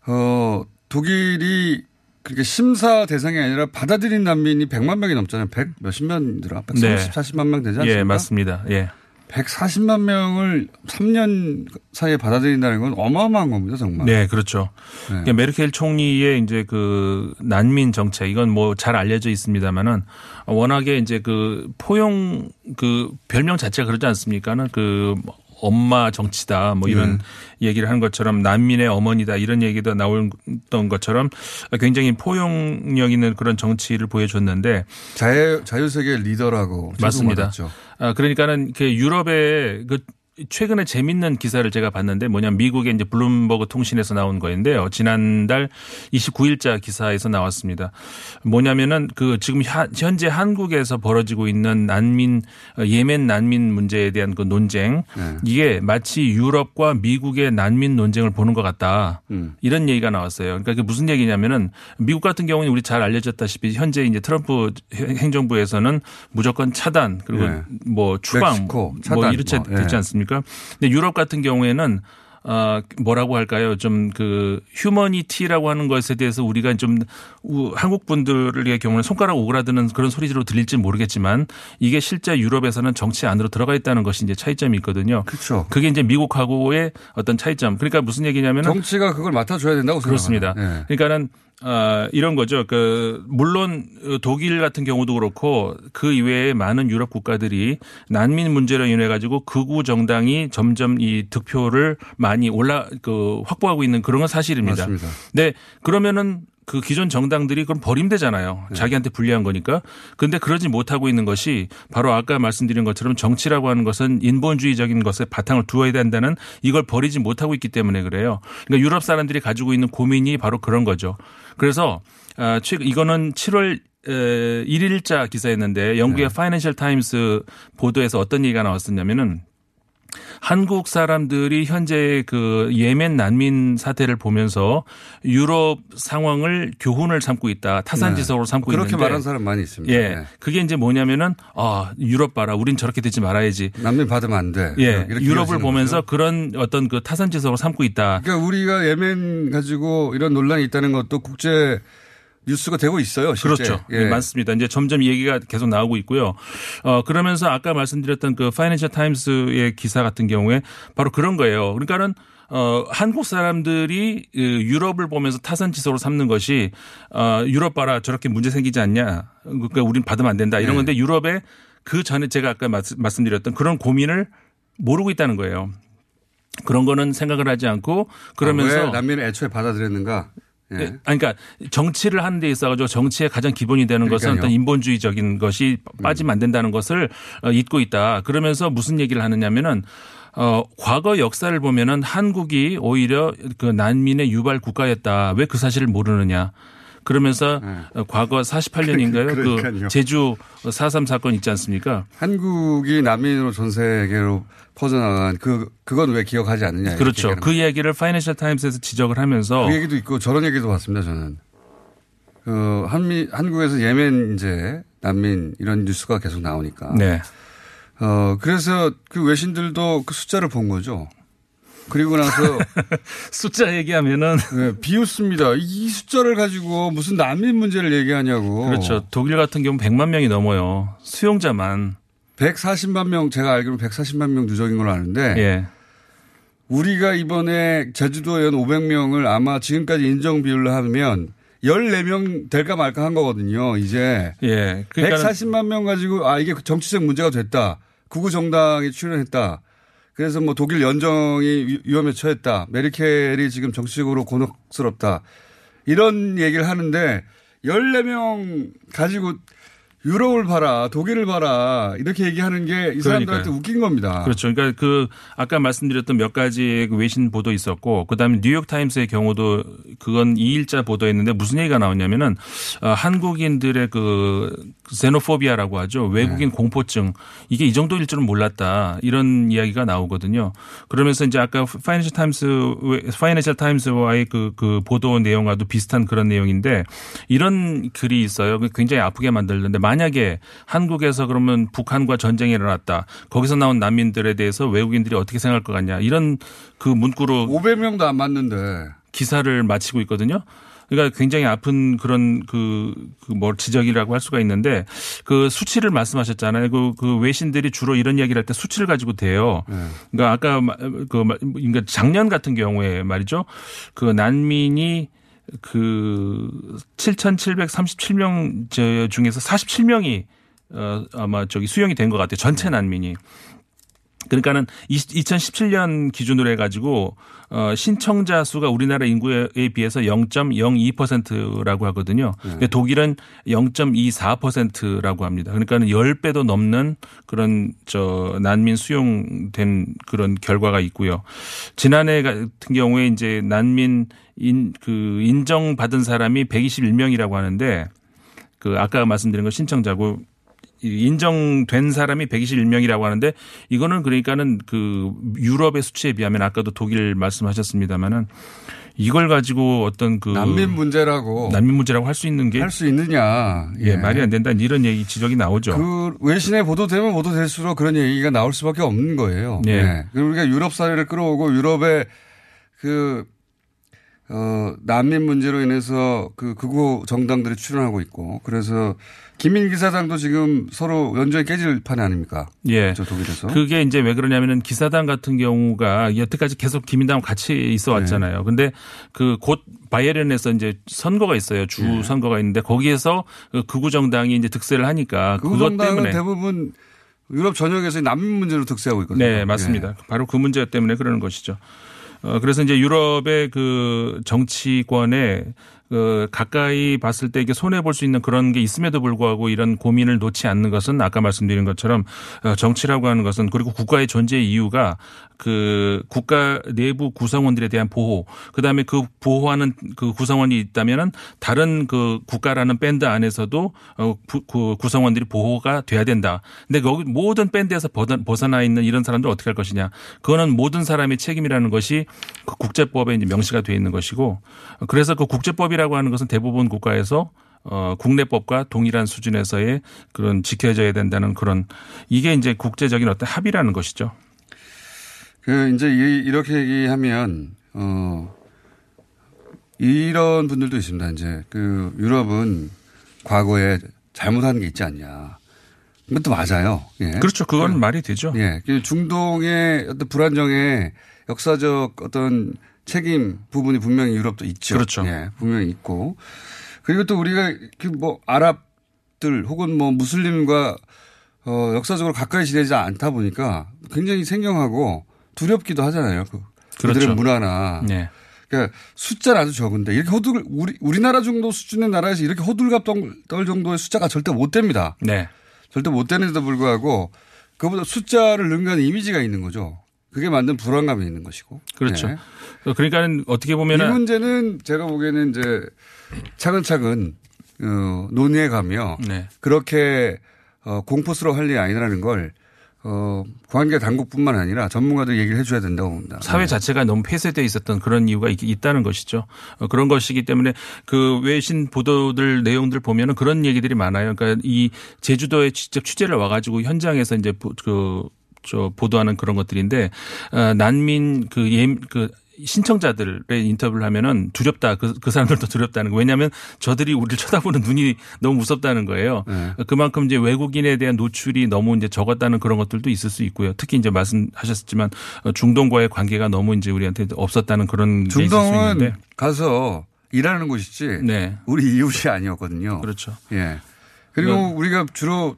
어 독일이 그렇게 심사 대상이 아니라 받아들인 난민이 100만 명이 넘잖아요. 100 몇십 명이더라. 130, 40만 명 되지 않습니까? 예, 맞습니다. 예. 140만 명을 3년 사이에 받아들인다는 건 어마어마한 겁니다, 정말. 네, 그렇죠. 그러니까 메르켈 총리의 이제 그 난민 정책 이건 뭐 잘 알려져 있습니다만은 워낙에 이제 그 포용 그 별명 자체가 그러지 않습니까는 그 엄마 정치다 뭐 이런 네. 얘기를 한 것처럼 난민의 어머니다 이런 얘기도 나왔던 것처럼 굉장히 포용력 있는 그런 정치를 보여줬는데 자유 자유세계 리더라고 맞습니다. 제도받았죠. 아 그러니까는 그 유럽의 그 최근에 재밌는 기사를 제가 봤는데 뭐냐면 미국의 이제 블룸버그 통신에서 나온 거인데요. 지난달 29일자 기사에서 나왔습니다. 뭐냐면은 그 지금 현재 한국에서 벌어지고 있는 난민 예멘 난민 문제에 대한 그 논쟁 네. 이게 마치 유럽과 미국의 난민 논쟁을 보는 것 같다. 음. 이런 얘기가 나왔어요. 그러니까 그게 무슨 얘기냐면은 미국 같은 경우는 우리 잘 알려졌다시피 현재 이제 트럼프 행정부에서는 무조건 차단 그리고 네. 뭐 추방 멕시코 뭐 차단 이렇게 뭐, 됐지 예. 않습니까? 근데 유럽 같은 경우에는 어, 뭐라고 할까요? 좀 그 휴머니티라고 하는 것에 대해서 우리가 좀 우- 한국 분들의 경우는 손가락 오그라드는 그런 소리로 들릴지 모르겠지만 이게 실제 유럽에서는 정치 안으로 들어가 있다는 것이 이제 차이점이 있거든요. 그렇죠. 그게 이제 미국하고의 어떤 차이점. 그러니까 무슨 얘기냐면은 정치가 그걸 맡아줘야 된다고 그렇습니다. 생각합니다. 그러니까는 어, 이런 거죠. 그 물론 독일 같은 경우도 그렇고 그 이외에 많은 유럽 국가들이 난민 문제로 인해 가지고 극우 정당이 점점 이 득표를 많이 올라 그 확보하고 있는 그런 건 사실입니다. 맞습니다. 네, 그러면은 그 기존 정당들이 그럼 버림되잖아요. 네. 자기한테 불리한 거니까. 근데 그러지 못하고 있는 것이 바로 아까 말씀드린 것처럼 정치라고 하는 것은 인본주의적인 것에 바탕을 두어야 된다는 이걸 버리지 못하고 있기 때문에 그래요. 그러니까 유럽 사람들이 가지고 있는 고민이 바로 그런 거죠. 그래서 아, 최근 이거는 7월 1일자 기사였는데 영국의 파이낸셜 타임스 보도에서 어떤 얘기가 나왔었냐면은 한국 사람들이 현재 그 예멘 난민 사태를 보면서 유럽 상황을 교훈을 삼고 있다. 타산지석으로 삼고 네. 그렇게 있는데 말한 사람 많이 있습니다. 예. 네. 그게 이제 뭐냐면은 아, 유럽 봐라. 우린 저렇게 되지 말아야지. 난민 받으면 안 돼. 예. 유럽을 보면서 거죠. 그런 어떤 그 타산지석으로 삼고 있다. 그러니까 우리가 예멘 가지고 이런 논란이 있다는 것도 국제 뉴스가 되고 있어요. 실제. 그렇죠. 예. 네, 맞습니다. 이제 점점 이 얘기가 계속 나오고 있고요. 어, 그러면서 아까 말씀드렸던 그 파이낸셜 타임스의 기사 같은 경우에 바로 그런 거예요. 그러니까는 어, 한국 사람들이 그 유럽을 보면서 타산지석으로 삼는 것이 어, 유럽 봐라 저렇게 문제 생기지 않냐. 그러니까 우린 받으면 안 된다. 이런 네. 건데 유럽에 그 전에 제가 아까 말씀- 말씀드렸던 그런 고민을 모르고 있다는 거예요. 그런 거는 생각을 하지 않고 그러면서 아, 왜 난민을 애초에 받아들였는가? 예. 예. 아니, 그러니까 정치를 하는 데 있어 가지고 정치의 가장 기본이 되는 것은 그러니까요. 어떤 인본주의적인 것이 빠지면 안 된다는 것을 어, 잊고 있다. 그러면서 무슨 얘기를 하느냐면은 어, 과거 역사를 보면은 한국이 오히려 그 난민의 유발 국가였다. 왜 그 사실을 모르느냐. 그러면서 어, 과거 48년인가요? 네. 그러니까요. 그 제주 4.3 사건 있지 않습니까? 한국이 난민으로 전 세계로 퍼져나간 그 그건 왜 기억하지 않느냐. 그렇죠. 그 이야기를 파이낸셜 타임스에서 지적을 하면서 그 얘기도 있고 저런 얘기도 봤습니다. 저는 그 한미 한국에서 예멘 이제 난민 이런 뉴스가 계속 나오니까. 네. 어 그래서 그 외신들도 그 숫자를 본 거죠. 그리고 나서 숫자 얘기하면은 네, 비웃습니다. 이 숫자를 가지고 무슨 난민 문제를 얘기하냐고. 그렇죠. 독일 같은 경우 100만 명이 넘어요. 수용자만. 140만 명 제가 알기로 140만 명 누적인 걸로 아는데 예. 우리가 이번에 제주도에 한 500명을 아마 지금까지 인정 비율로 하면 14명 될까 말까 한 거거든요. 이제 예. 그러니까는 140만 명 가지고 아 이게 정치적 문제가 됐다. 구구 정당이 출연했다. 그래서 뭐 독일 연정이 위- 위험에 처했다. 메르켈이 지금 정치적으로 곤혹스럽다. 이런 얘기를 하는데 14명 가지고 유럽을 봐라, 독일을 봐라 이렇게 얘기하는 게 이 사람들한테 그러니까요. 웃긴 겁니다. 그렇죠. 그러니까 그 아까 말씀드렸던 몇 가지의 그 외신 보도 있었고 그다음에 뉴욕 타임스의 경우도 그건 2일자 보도였는데 무슨 얘기가 나왔냐면은 어, 한국인들의 그 제노포비아라고 하죠. 외국인 네. 공포증 이게 이 정도일 줄은 몰랐다. 이런 이야기가 나오거든요. 그러면서 이제 아까 파이낸셜 타임스 파이낸셜 타임스와의 그, 그 보도 내용과도 비슷한 그런 내용인데 이런 글이 있어요. 그 굉장히 아프게 만들는데 만약에 한국에서 그러면 북한과 전쟁이 일어났다. 거기서 나온 난민들에 대해서 외국인들이 어떻게 생각할 것 같냐. 이런 그 문구로 500명도 안 맞는데 기사를 마치고 있거든요. 그러니까 굉장히 아픈 그런 그, 그뭐 지적이라고 할 수가 있는데 그 수치를 말씀하셨잖아요. 그, 그 외신들이 주로 이런 이야기를 할 때 수치를 가지고 돼요. 그러니까 아까 마- 그 마- 그러니까 작년 같은 경우에 말이죠. 그 난민이 그 7,737명 저 중에서 47명이 어 아마 저기 수용이 된 것 같아요. 전체 난민이. 그러니까는 2017년 기준으로 해가지고 어 신청자 수가 우리나라 인구에 비해서 0.02%라고 하거든요. 근데 독일은 0.24%라고 합니다. 그러니까는 10배도 넘는 그런 저 난민 수용된 그런 결과가 있고요. 지난해 같은 경우에 이제 난민 인 그 인정받은 사람이 121명이라고 하는데 그 아까 말씀드린 거 신청자고 인정된 사람이 121명이라고 하는데 이거는 그러니까는 그 유럽의 수치에 비하면 아까도 독일 말씀하셨습니다마는 이걸 가지고 어떤 그 난민 문제라고 난민 문제라고 할 수 있는 게 할 수 있느냐. 예, 말이 안 된다 이런 얘기 지적이 나오죠. 그 외신에 보도되면 보도될수록 그런 얘기가 나올 수밖에 없는 거예요. 예. 네. 그리고 우리가 유럽 사례를 끌어오고 유럽의 그, 어, 난민 문제로 인해서 그 극우 정당들이 출연하고 있고 그래서 김민 기 사장도 지금 서로 연주에 깨질 판 아닙니까? 예. 저 독일에서. 그게 이제 왜 그러냐면은 기사단 같은 경우가 여태까지 계속 기민당 같이 있어 왔잖아요. 네. 근데 그 곧 바이에른에서 이제 선거가 있어요. 주 네. 선거가 있는데 거기에서 그 극우 정당이 이제 득세를 하니까 그것 때문에 대부분 유럽 전역에서 난민 문제로 득세하고 있거든요. 네, 맞습니다. 바로 그 문제 때문에 그러는 것이죠. 어, 그래서 이제 유럽의 그 정치권에 그 가까이 봤을 때 이게 손해 볼 수 있는 그런 게 있음에도 불구하고 이런 고민을 놓지 않는 것은 아까 말씀드린 것처럼 어, 정치라고 하는 것은 그리고 국가의 존재 이유가 그 국가 내부 구성원들에 대한 보호 그다음에 그 보호하는 그 구성원이 있다면은 다른 그 국가라는 밴드 안에서도 어, 부- 그 구성원들이 보호가 돼야 된다. 근데 거기 모든 밴드에서 벗어- 벗어나 있는 이런 사람들 어떻게 할 것이냐. 그거는 모든 사람의 책임이라는 것이 그 국제법에 이제 명시가 되어 있는 것이고 그래서 그 국제법이라 고 하는 것은 대부분 국가에서 어, 국내법과 동일한 수준에서의 그런 지켜져야 된다는 그런 이게 이제 국제적인 어떤 합의라는 것이죠. 그 이제 이- 이렇게 얘기하면 어 이런 분들도 있습니다. 이제 그 유럽은 과거에 잘못한 게 있지 않냐. 그것도 맞아요. 예. 그렇죠. 그건 말이 되죠. 예. 그 중동의 어떤 불안정에 역사적 어떤 책임 부분이 분명히 유럽도 있죠. 그렇죠. 예. 분명히 있고. 그리고 또 우리가 그뭐 아랍들 혹은 뭐 무슬림과 어 역사적으로 가까이 지내지 않다 보니까 굉장히 생경하고 두렵기도 하잖아요. 그 그렇죠. 그들의 문화나. 네. 그러니까 숫자는 아주 적은데 이렇게 호들 우리 우리나라 정도 수준의 나라에서 이렇게 호들갑 떨 정도의 숫자가 절대 못 됩니다. 네. 절대 못 되는데도 불구하고 그보다 숫자를 능가하는 이미지가 있는 거죠. 그게 만든 불안감이 있는 것이고. 그렇죠. 네. 그러니까 어떻게 이 보면은 문제는 제가 보기에는 이제 차근차근 어, 논의해 가며 네. 그렇게 어, 공포스러워 할 일이 아니라는 걸 어, 관계 당국뿐만 아니라 전문가들 얘기를 해줘야 된다고 봅니다. 사회 자체가 너무 폐쇄되어 있었던 그런 이유가 있, 있다는 것이죠. 어, 그런 것이기 때문에 그 외신 보도들 내용들 보면은 그런 얘기들이 많아요. 그러니까 이 제주도에 직접 취재를 와가지고 현장에서 이제 보- 그, 저 보도하는 그런 것들인데 어, 난민 그 예, 그 신청자들의 인터뷰를 하면은 두렵다. 그, 그 사람들도 두렵다는 거. 왜냐하면 저들이 우리를 쳐다보는 눈이 너무 무섭다는 거예요. 그만큼 이제 외국인에 대한 노출이 너무 이제 적었다는 그런 것들도 있을 수 있고요. 특히 이제 말씀하셨지만 어, 중동과의 관계가 너무 이제 우리한테 없었다는 그런 중동은. 가서 일하는 곳이지 네. 우리 이웃이 아니었거든요. 그렇죠. 예. 그리고 우리가 주로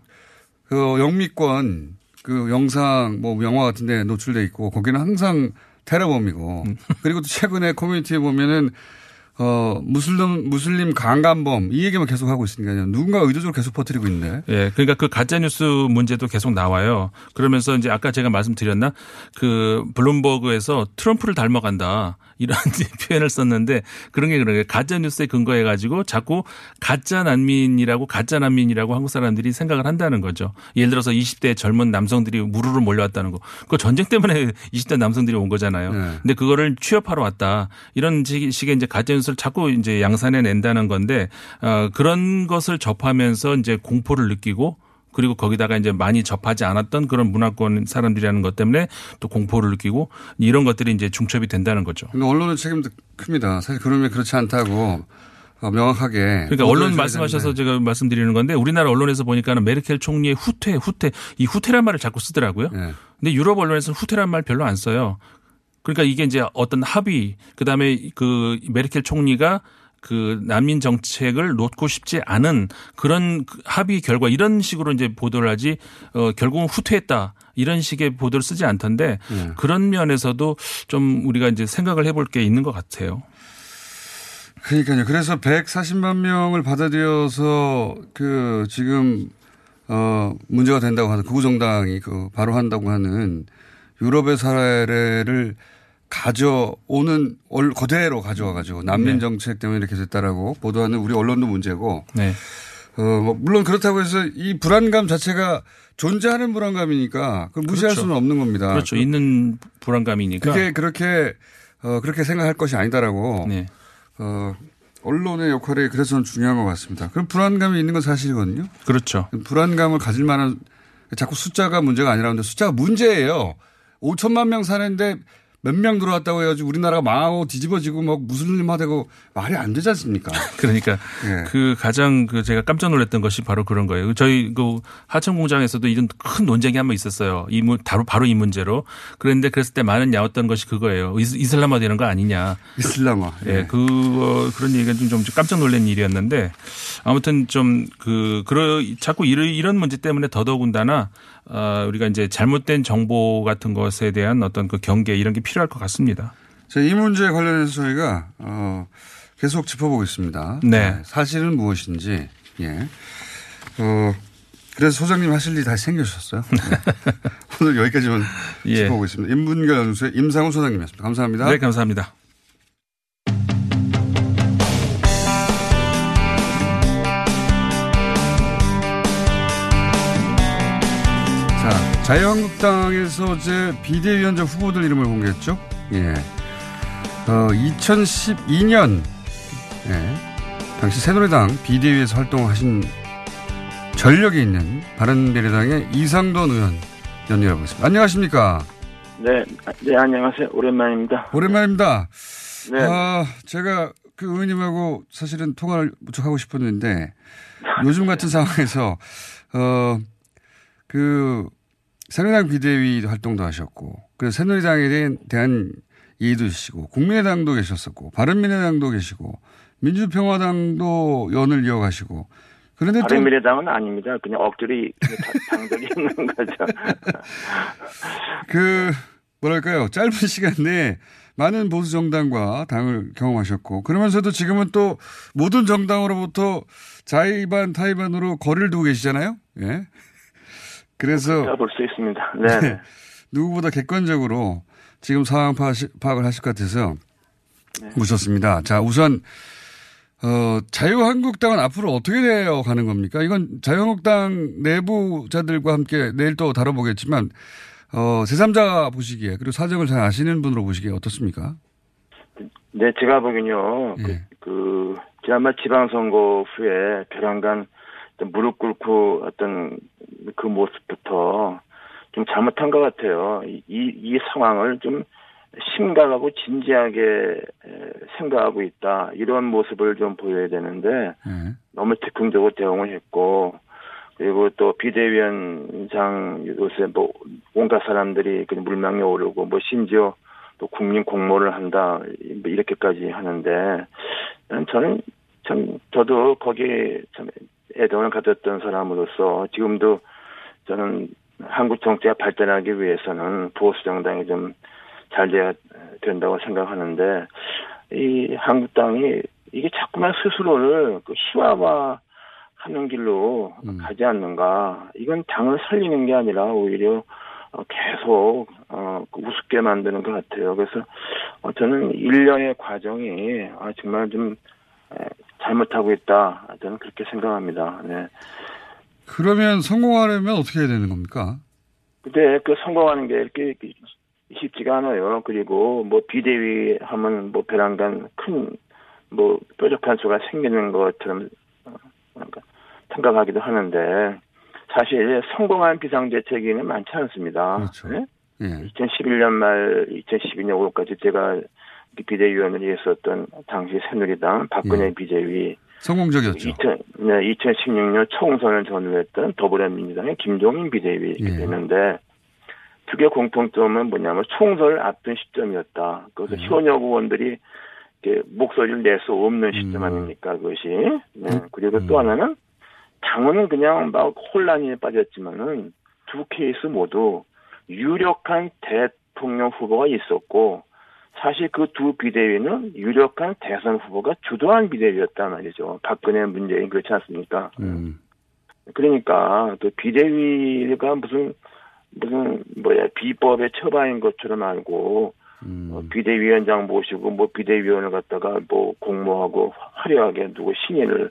그 영미권 그 영상 뭐 영화 같은데 노출돼 있고 거기는 항상 테러범이고 음. 그리고 또 최근에 커뮤니티에 보면은 어, 무슬림, 무슬림 강간범 이 얘기만 계속 하고 있으니까요. 누군가 의도적으로 계속 퍼뜨리고 있는데. 예. 그러니까 그 가짜뉴스 문제도 계속 나와요. 그러면서 이제 아까 제가 말씀드렸나 그 블룸버그에서 트럼프를 닮아간다. 이런 표현을 썼는데 그런 게 그런 게 가짜 뉴스에 근거해 가지고 자꾸 가짜 난민이라고 가짜 난민이라고 한국 사람들이 생각을 한다는 거죠. 예를 들어서 20대 젊은 남성들이 무르르 몰려왔다는 거. 그 전쟁 때문에 20대 남성들이 온 거잖아요. 네. 근데 그거를 취업하러 왔다. 이런 식의 이제 가짜 뉴스를 자꾸 이제 양산해 낸다는 건데 어 그런 것을 접하면서 이제 공포를 느끼고 그리고 거기다가 이제 많이 접하지 않았던 그런 문화권 사람들이라는 것 때문에 또 공포를 느끼고 이런 것들이 이제 중첩이 된다는 거죠. 근데 언론의 책임도 큽니다. 사실 그러면 그렇지 않다고 어, 명확하게. 그러니까 언론 말씀하셔서 제가 말씀드리는 건데 우리나라 언론에서 보니까는 메르켈 총리의 후퇴, 후퇴, 이 후퇴란 말을 자꾸 쓰더라고요. 네. 근데 유럽 언론에서는 후퇴란 말 별로 안 써요. 그러니까 이게 이제 어떤 합의, 그 다음에 그 메르켈 총리가 그 난민 정책을 놓고 싶지 않은 그런 그 합의 결과 이런 식으로 이제 보도를 하지 어 결국은 후퇴했다. 이런 식의 보도를 쓰지 않던데 네. 그런 면에서도 좀 우리가 이제 생각을 해볼 게 있는 것 같아요. 그러니까요. 그래서 140만 명을 받아들여서 그 지금 어 문제가 된다고 하는 극우 정당이 그 바로 한다고 하는 유럽의 사례를 가져오는 얼 그대로 가져와 가지고 난민 네. 정책 때문에 이렇게 됐다라고 보도하는 우리 언론도 문제고 네. 어, 뭐 물론 그렇다고 해서 이 불안감 자체가 존재하는 불안감이니까 그걸 무시할 그렇죠. 수는 없는 겁니다. 그렇죠. 있는 불안감이니까. 그게 그렇게 어, 그렇게 생각할 것이 아니다라고 네. 어, 언론의 역할이 그래서 는 중요한 것 같습니다. 그럼 불안감이 있는 건 사실이거든요. 그렇죠. 불안감을 가질 만한 자꾸 숫자가 문제가 아니라는데 숫자가 문제예요. 5천만 명 사는데 몇 명 들어왔다고 해가지고 우리나라가 망하고 뒤집어지고 막 무슬림화되고 말이 안 되지 않습니까? 그러니까 예. 그 가장 그 제가 깜짝 놀랐던 것이 바로 그런 거예요. 저희 그 하천 공장에서도 이런 큰 논쟁이 한 번 있었어요. 이 문, 바로 바로 이 문제로. 그런데 그랬을 때 많은 야웠던 것이 그거예요. 이슬람화 되는 거 아니냐. 이슬람화. 예, 그 어, 그런 얘기가 좀, 좀 깜짝 놀란 일이었는데 아무튼 좀 그 그러 자꾸 이런 이런 문제 때문에 더더군다나 어, 우리가 이제 잘못된 정보 같은 것에 대한 어떤 그 경계 이런 게 필요할 것 같습니다. 자, 이 문제에 관련해서 저희가 어, 계속 짚어보겠습니다. 네. 사실은 무엇인지. 예. 어, 그래서 소장님 하실 일이 다시 생겨주셨어요. 네. 오늘 여기까지만 예. 짚어보겠습니다. 인문결 연수의 임상훈 소장님이었습니다. 감사합니다. 네, 감사합니다. 자, 자유한국당에서 어제 비대위원장 후보들 이름을 공개했죠. 예. 어, 2012년, 예. 당시 새누리당 비대위에서 활동하신 전력이 있는 바른미래당의 이상돈 의원 연결해 보겠습니다. 안녕하십니까. 네, 네, 안녕하세요. 오랜만입니다. 오랜만입니다. 네. 아, 제가 그 의원님하고 사실은 통화를 무척 하고 싶었는데 요즘 같은 상황에서 어, 그 새누리당 비대위 활동도 하셨고 그 새누리당에 대한, 이해도 있으시고 국민의당도 계셨었고 바른미래당도 계시고 민주평화당도 연을 이어가시고 그런데 또 바른미래당은 아닙니다. 그냥 억지로 당적이 있는 거죠. 그 뭐랄까요 짧은 시간 내에 많은 보수 정당과 당을 경험하셨고 그러면서도 지금은 또 모든 정당으로부터 자의반 타의반으로 거리를 두고 계시잖아요. 예. 그래서 볼 수 있습니다. 네. 네. 누구보다 객관적으로 지금 상황 파악을 하실 것 같아서 묻혔습니다. 자, 우선 어, 자유한국당은 앞으로 어떻게 되어 가는 겁니까? 이건 자유한국당 내부자들과 함께 내일 또 다뤄보겠지만 어, 제3자 보시기에 그리고 사정을 잘 아시는 분으로 보시기에 어떻습니까? 네, 제가 보기엔요. 예. 그, 그 지난번 지방선거 후에 벼랑간 어떤 무릎 꿇고 어떤 그 모습부터 좀 잘못한 것 같아요. 이, 이, 이 상황을 좀 심각하고 진지하게 에, 생각하고 있다. 이런 모습을 좀 보여야 되는데 예. 너무 즉흥적으로 대응을 했고 그리고 또 비대위원장 요새 뭐 온갖 사람들이 그 물망에 오르고 뭐 심지어 또 국민 공모를 한다 뭐 이렇게까지 하는데 저는 참 저도 거기에 참 애정을 가졌던 사람으로서 지금도 저는 한국 정치가 발전하기 위해서는 보수 정당이 좀 잘 돼야 된다고 생각하는데 이 한국당이 이게 자꾸만 스스로를 그 희화화 하는 길로 가지 않는가. 이건 당을 살리는 게 아니라 오히려 어, 계속 어, 그 우습게 만드는 것 같아요. 그래서 어, 저는 일련의 과정이 아, 정말 좀 에, 잘못하고 있다. 저는 그렇게 생각합니다. 네. 그러면 성공하려면 어떻게 해야 되는 겁니까? 근데 그 성공하는 게 이렇게 쉽지가 않아요. 그리고 뭐 비대위 하면 뭐 배란간 큰 뭐 뾰족한 수가 생기는 것처럼 어, 생각하기도 하는데 사실 성공한 비상대책위는 많지 않습니다. 그렇죠. 네? 예. 2011년 말 2012년 5월까지 제가 비대위원을 했었던 당시 새누리당 박근혜 예. 비대위 성공적이었죠. 2000, 네, 2016년 총선을 전후했던 더불어민주당의 김종인 비대위 이렇게 예. 됐는데 두 개 공통점은 뭐냐면 총선을 앞둔 시점이었다. 그래서 예. 현역 의원들이 목소리를 낼 수 없는 음. 시점 아닙니까 그것이. 네. 그리고 또 하나는 당은 그냥 막 혼란에 빠졌지만은 두 케이스 모두 유력한 대통령 후보가 있었고 사실 그 두 비대위는 유력한 대선 후보가 주도한 비대위였단 말이죠. 박근혜 문재인 그렇지 않습니까? 음. 그러니까 또 비대위가 무슨 무슨 뭐야 비법의 처방인 것처럼 알고 음. 어, 비대위원장 모시고 뭐 비대위원을 갖다가 뭐 공모하고 화려하게 누구 신인을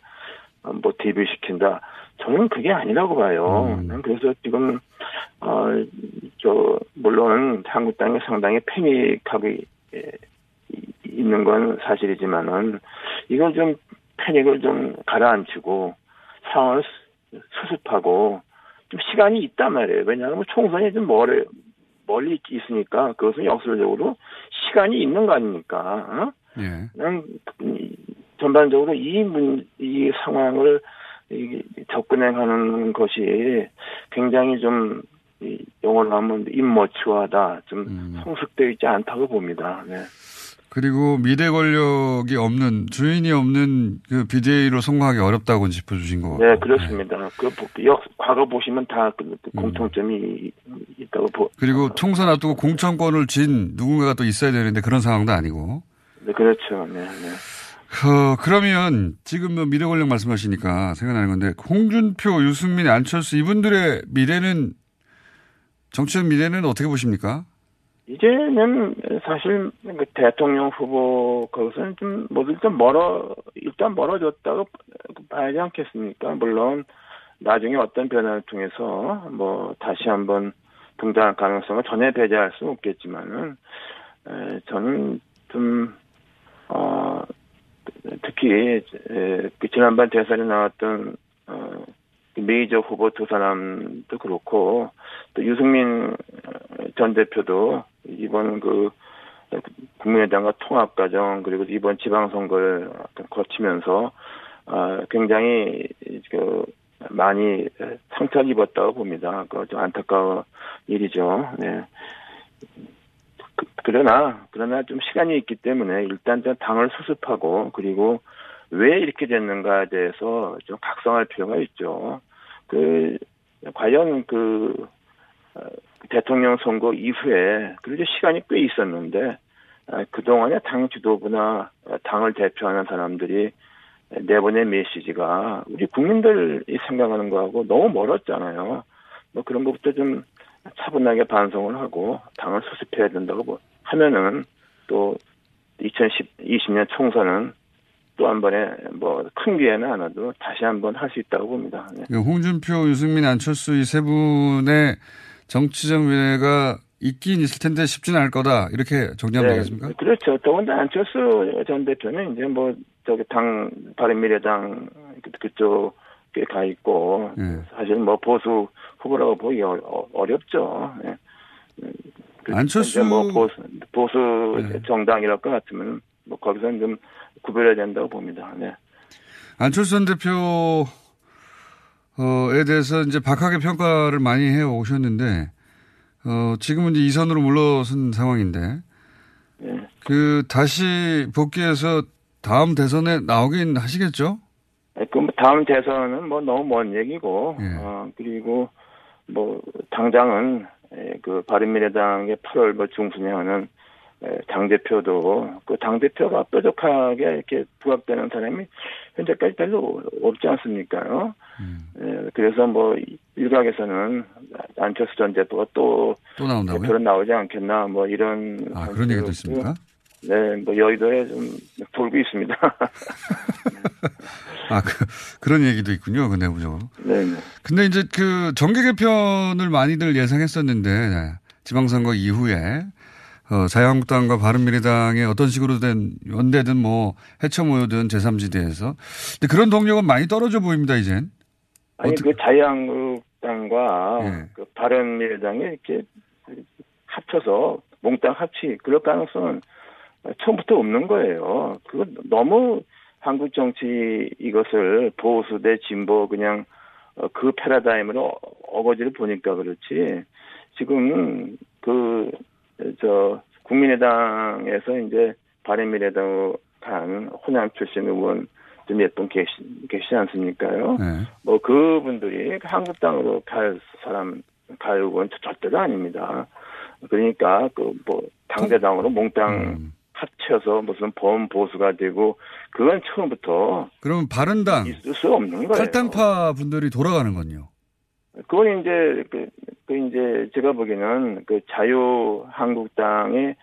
어, 뭐 데뷔시킨다. 저는 그게 아니라고 봐요. 음. 난 그래서 지금 어저 물론 한국 땅이 상당히 패닉하고 있는 건 사실이지만은 이걸 좀 패닉을 좀 가라앉히고 상황을 수- 수습하고 좀 시간이 있단 말이에요. 왜냐하면 총선이 좀 멀리 멀리 있으니까 그것은 역설적으로 시간이 있는 거 아닙니까? 어? 예. 그냥 이- 전반적으로 이 문, 이 상황을 이, 접근해가는 것이 굉장히 좀 이, 영어로 하면 임머추하다, 좀 음. 성숙되어 있지 않다고 봅니다. 네. 그리고 미래 권력이 없는 주인이 없는 그 비대위로 성공하기 어렵다고 짚어주신 거. 네, 그렇습니다. 그, 보- 역, 과거 보시면 다 그, 음. 그 공통점이 있다고 보, 그리고 총선 앞두고 공천권을 진 누군가가 또 있어야 되는데 그런 상황도 아니고. 네, 그렇죠. 네, 네. 그, 그러면 지금 뭐 미래 권력 말씀하시니까 생각나는 건데 홍준표, 유승민, 안철수 이분들의 미래는 정치적 미래는 어떻게 보십니까? 이제는 사실 그 대통령 후보 그것은 좀 모두 좀 멀어 일단 멀어졌다고 봐야지 않겠습니까? 물론 나중에 어떤 변화를 통해서 뭐 다시 한번 등장할 가능성을 전혀 배제할 수는 없겠지만은 에, 저는 좀 어 특히 에, 그 지난번 대선에 나왔던 어, 그 메이저 후보 두 사람도 그렇고 또 유승민 전 대표도 이번 그 국민의당과 통합 과정 그리고 이번 지방선거를 거치면서 아, 굉장히 그 많이 상처를 입었다고 봅니다. 그좀 안타까운 일이죠. 네. 그, 그러나 그러나 좀 시간이 있기 때문에 일단 좀 당을 수습하고 그리고 왜 이렇게 됐는가에 대해서 좀 각성할 필요가 있죠. 그 과연 그 어, 대통령 선거 이후에 그래도 시간이 꽤 있었는데 아, 그동안에 당 지도부나 당을 대표하는 사람들이 내보낸 메시지가 우리 국민들이 생각하는 거하고 너무 멀었잖아요. 뭐 그런 것부터 좀 차분하게 반성을 하고 당을 수습해야 된다고 뭐 하면은 또 2020년 총선은 또 한 번에 뭐 큰 기회는 안 와도 다시 한 번 할 수 있다고 봅니다. 네. 그 홍준표, 유승민, 안철수 이 세 분의 정치적 미래가 있긴 있을 텐데 쉽지는 않을 거다. 이렇게 정리하면 되겠습니까? 그렇죠. 더군다나 안철수 전 대표는 이제 뭐 저기 당 바른미래당 그- 그쪽에 가 있고 예. 사실 뭐 보수 후보라고 보기 어, 어- 어렵죠. 그- 안철수- 뭐 보수 보수 네. 정당이랄 것 같으면 뭐 거기서는 좀 구별해야 된다고 봅니다. 네. 안철수 전 대표에 대해서 이제 박하게 평가를 많이 해 오셨는데, 어, 지금은 이제 이선으로 물러선 상황인데, 네. 그, 다시 복귀해서 다음 대선에 나오긴 하시겠죠? 그 다음 대선은 뭐 너무 먼 얘기고 예. 어, 그리고 뭐 당장은 에, 그 바른미래당의 8월 뭐 중순에 하는 당 대표도 그 당 대표가 뾰족하게 이렇게 부각되는 사람이 현재까지 별로 없지 않습니까요? 예, 그래서 뭐 일각에서는 안철수 전 대표가 또또 나온다고요? 대표로 나오지 않겠나 뭐 이런 아, 그런 얘기도 있습니까? 네, 뭐 여의도에 좀 돌고 있습니다. 아, 그, 그런 얘기도 있군요. 그 내부적으로. 네. 근데 이제 그 정계 개편을 많이들 예상했었는데 네, 지방선거 이후에 어, 자유한국당과 바른미래당의 어떤 식으로 된 연대든 뭐 해쳐 모여든 제3지대에서 근데 그런 동력은 많이 떨어져 보입니다 이젠. 아니 그 자유한국당과 예. 그 바른미래당이 이렇게 합쳐서 몽땅 합치 그럴 가능성은 처음부터 없는 거예요. 그거 너무 한국 정치 이것을 보수 대 진보 그냥 어, 그 패러다임으로 어거지를 보니까 그렇지 지금 그 저 국민의당에서 이제 바른미래당으로 간 호남 출신 의원 좀 예쁜 계시, 계시지 않습니까요? 네. 뭐 그분들이 한국당으로 갈 사람 갈 의원 절대로 아닙니다. 그러니까 그 뭐 당대당으로 몽땅 음. 합쳐서 무슨 범 보수가 되고 그건 처음부터 그러면 바른당 있을 수 없는 거예요. 탈당파 분들이 돌아가는 건요. 그건 이제 그, 그 이제 제가 보기에는 그 자유한국당의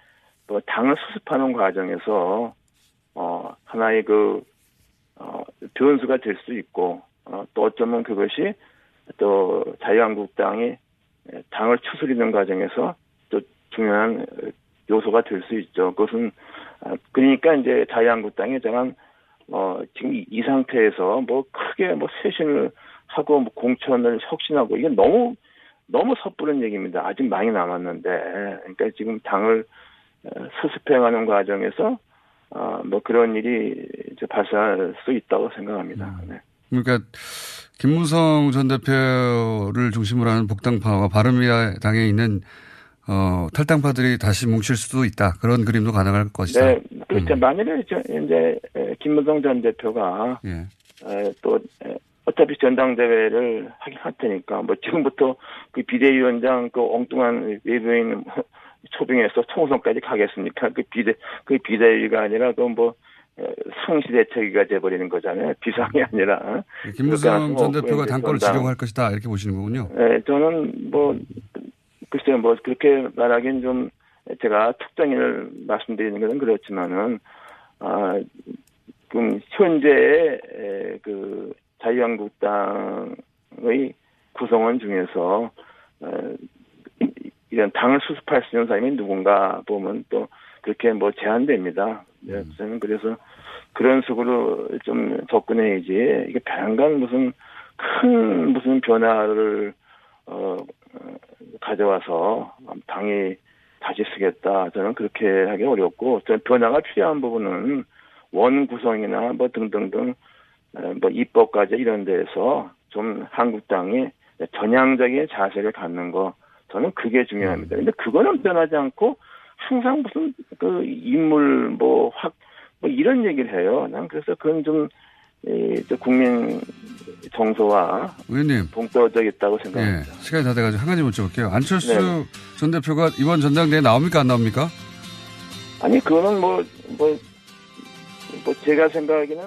뭐 당을 수습하는 과정에서 어 하나의 그 어, 변수가 될 수 있고 어, 또 어쩌면 그것이 또 자유한국당이 당을 추스리는 과정에서 또 중요한 요소가 될 수 있죠. 그것은 아, 그러니까 이제 자유한국당이 저는 어 지금 이, 이 상태에서 뭐 크게 뭐 쇄신을 하고 뭐 공천을 혁신하고 이게 너무 너무 섣부른 얘기입니다. 아직 많이 남았는데 그러니까 지금 당을 어, 수습해가는 과정에서 어, 뭐 그런 일이 이제 발생할 수 있다고 생각합니다. 네. 그러니까 김무성 전 대표를 중심으로 하는 복당파와 바른미래당에 있는 어, 탈당파들이 다시 뭉칠 수도 있다. 그런 그림도 가능할 것이다. 네, 그렇죠. 만일에 저- 이제 에, 김무성 전 대표가 예. 에, 또 에, 어차피 전당대회를 하긴 할 테니까 뭐 지금부터 그 비대위원장 그 엉뚱한 외부인 초빙해서 총선까지 가겠습니까? 그 비대 그 비대위가 아니라 그뭐 상시 대책위가 돼버리는 거잖아요. 비상이 아니라. 김무성 전 대표가 당권을 전당- 지령할 것이다. 이렇게 보시는 거군요. 예, 저는 뭐 글쎄요, 뭐 그렇게 말하기는 좀 제가 특정인을 말씀드리는 것은 그렇지만은 아, 그럼 현재의 에, 그 자유한국당의 구성원 중에서 어, 이- 이런 당을 수습할 수 있는 사람이 누군가 보면 또 그렇게 뭐 제한됩니다. 네, 저는 그래서 그런 식으로 좀 접근해야지 이게 배란간 무슨 큰 무슨 변화를 어, 어, 가져와서 당이 다시 쓰겠다. 저는 그렇게 하기 어렵고, 저는 변화가 필요한 부분은 원 구성이나 뭐 등등등, 어, 뭐 입법까지 이런 데에서 좀 한국당이 전향적인 자세를 갖는 거, 저는 그게 중요합니다. 근데 그거는 변하지 않고 항상 무슨 그 인물 뭐 확, 뭐 이런 얘기를 해요. 난 그래서 그건 좀, 국민 정서와 의원님. 동떨어져 있다고 예. 생각합니다. 시간이 다 돼가지고 한 가지 여쭤볼게요. 안철수 네. 전 대표가 이번 전당대회 나옵니까? 안 나옵니까? 아니 그거는 뭐뭐뭐 제가 생각하기는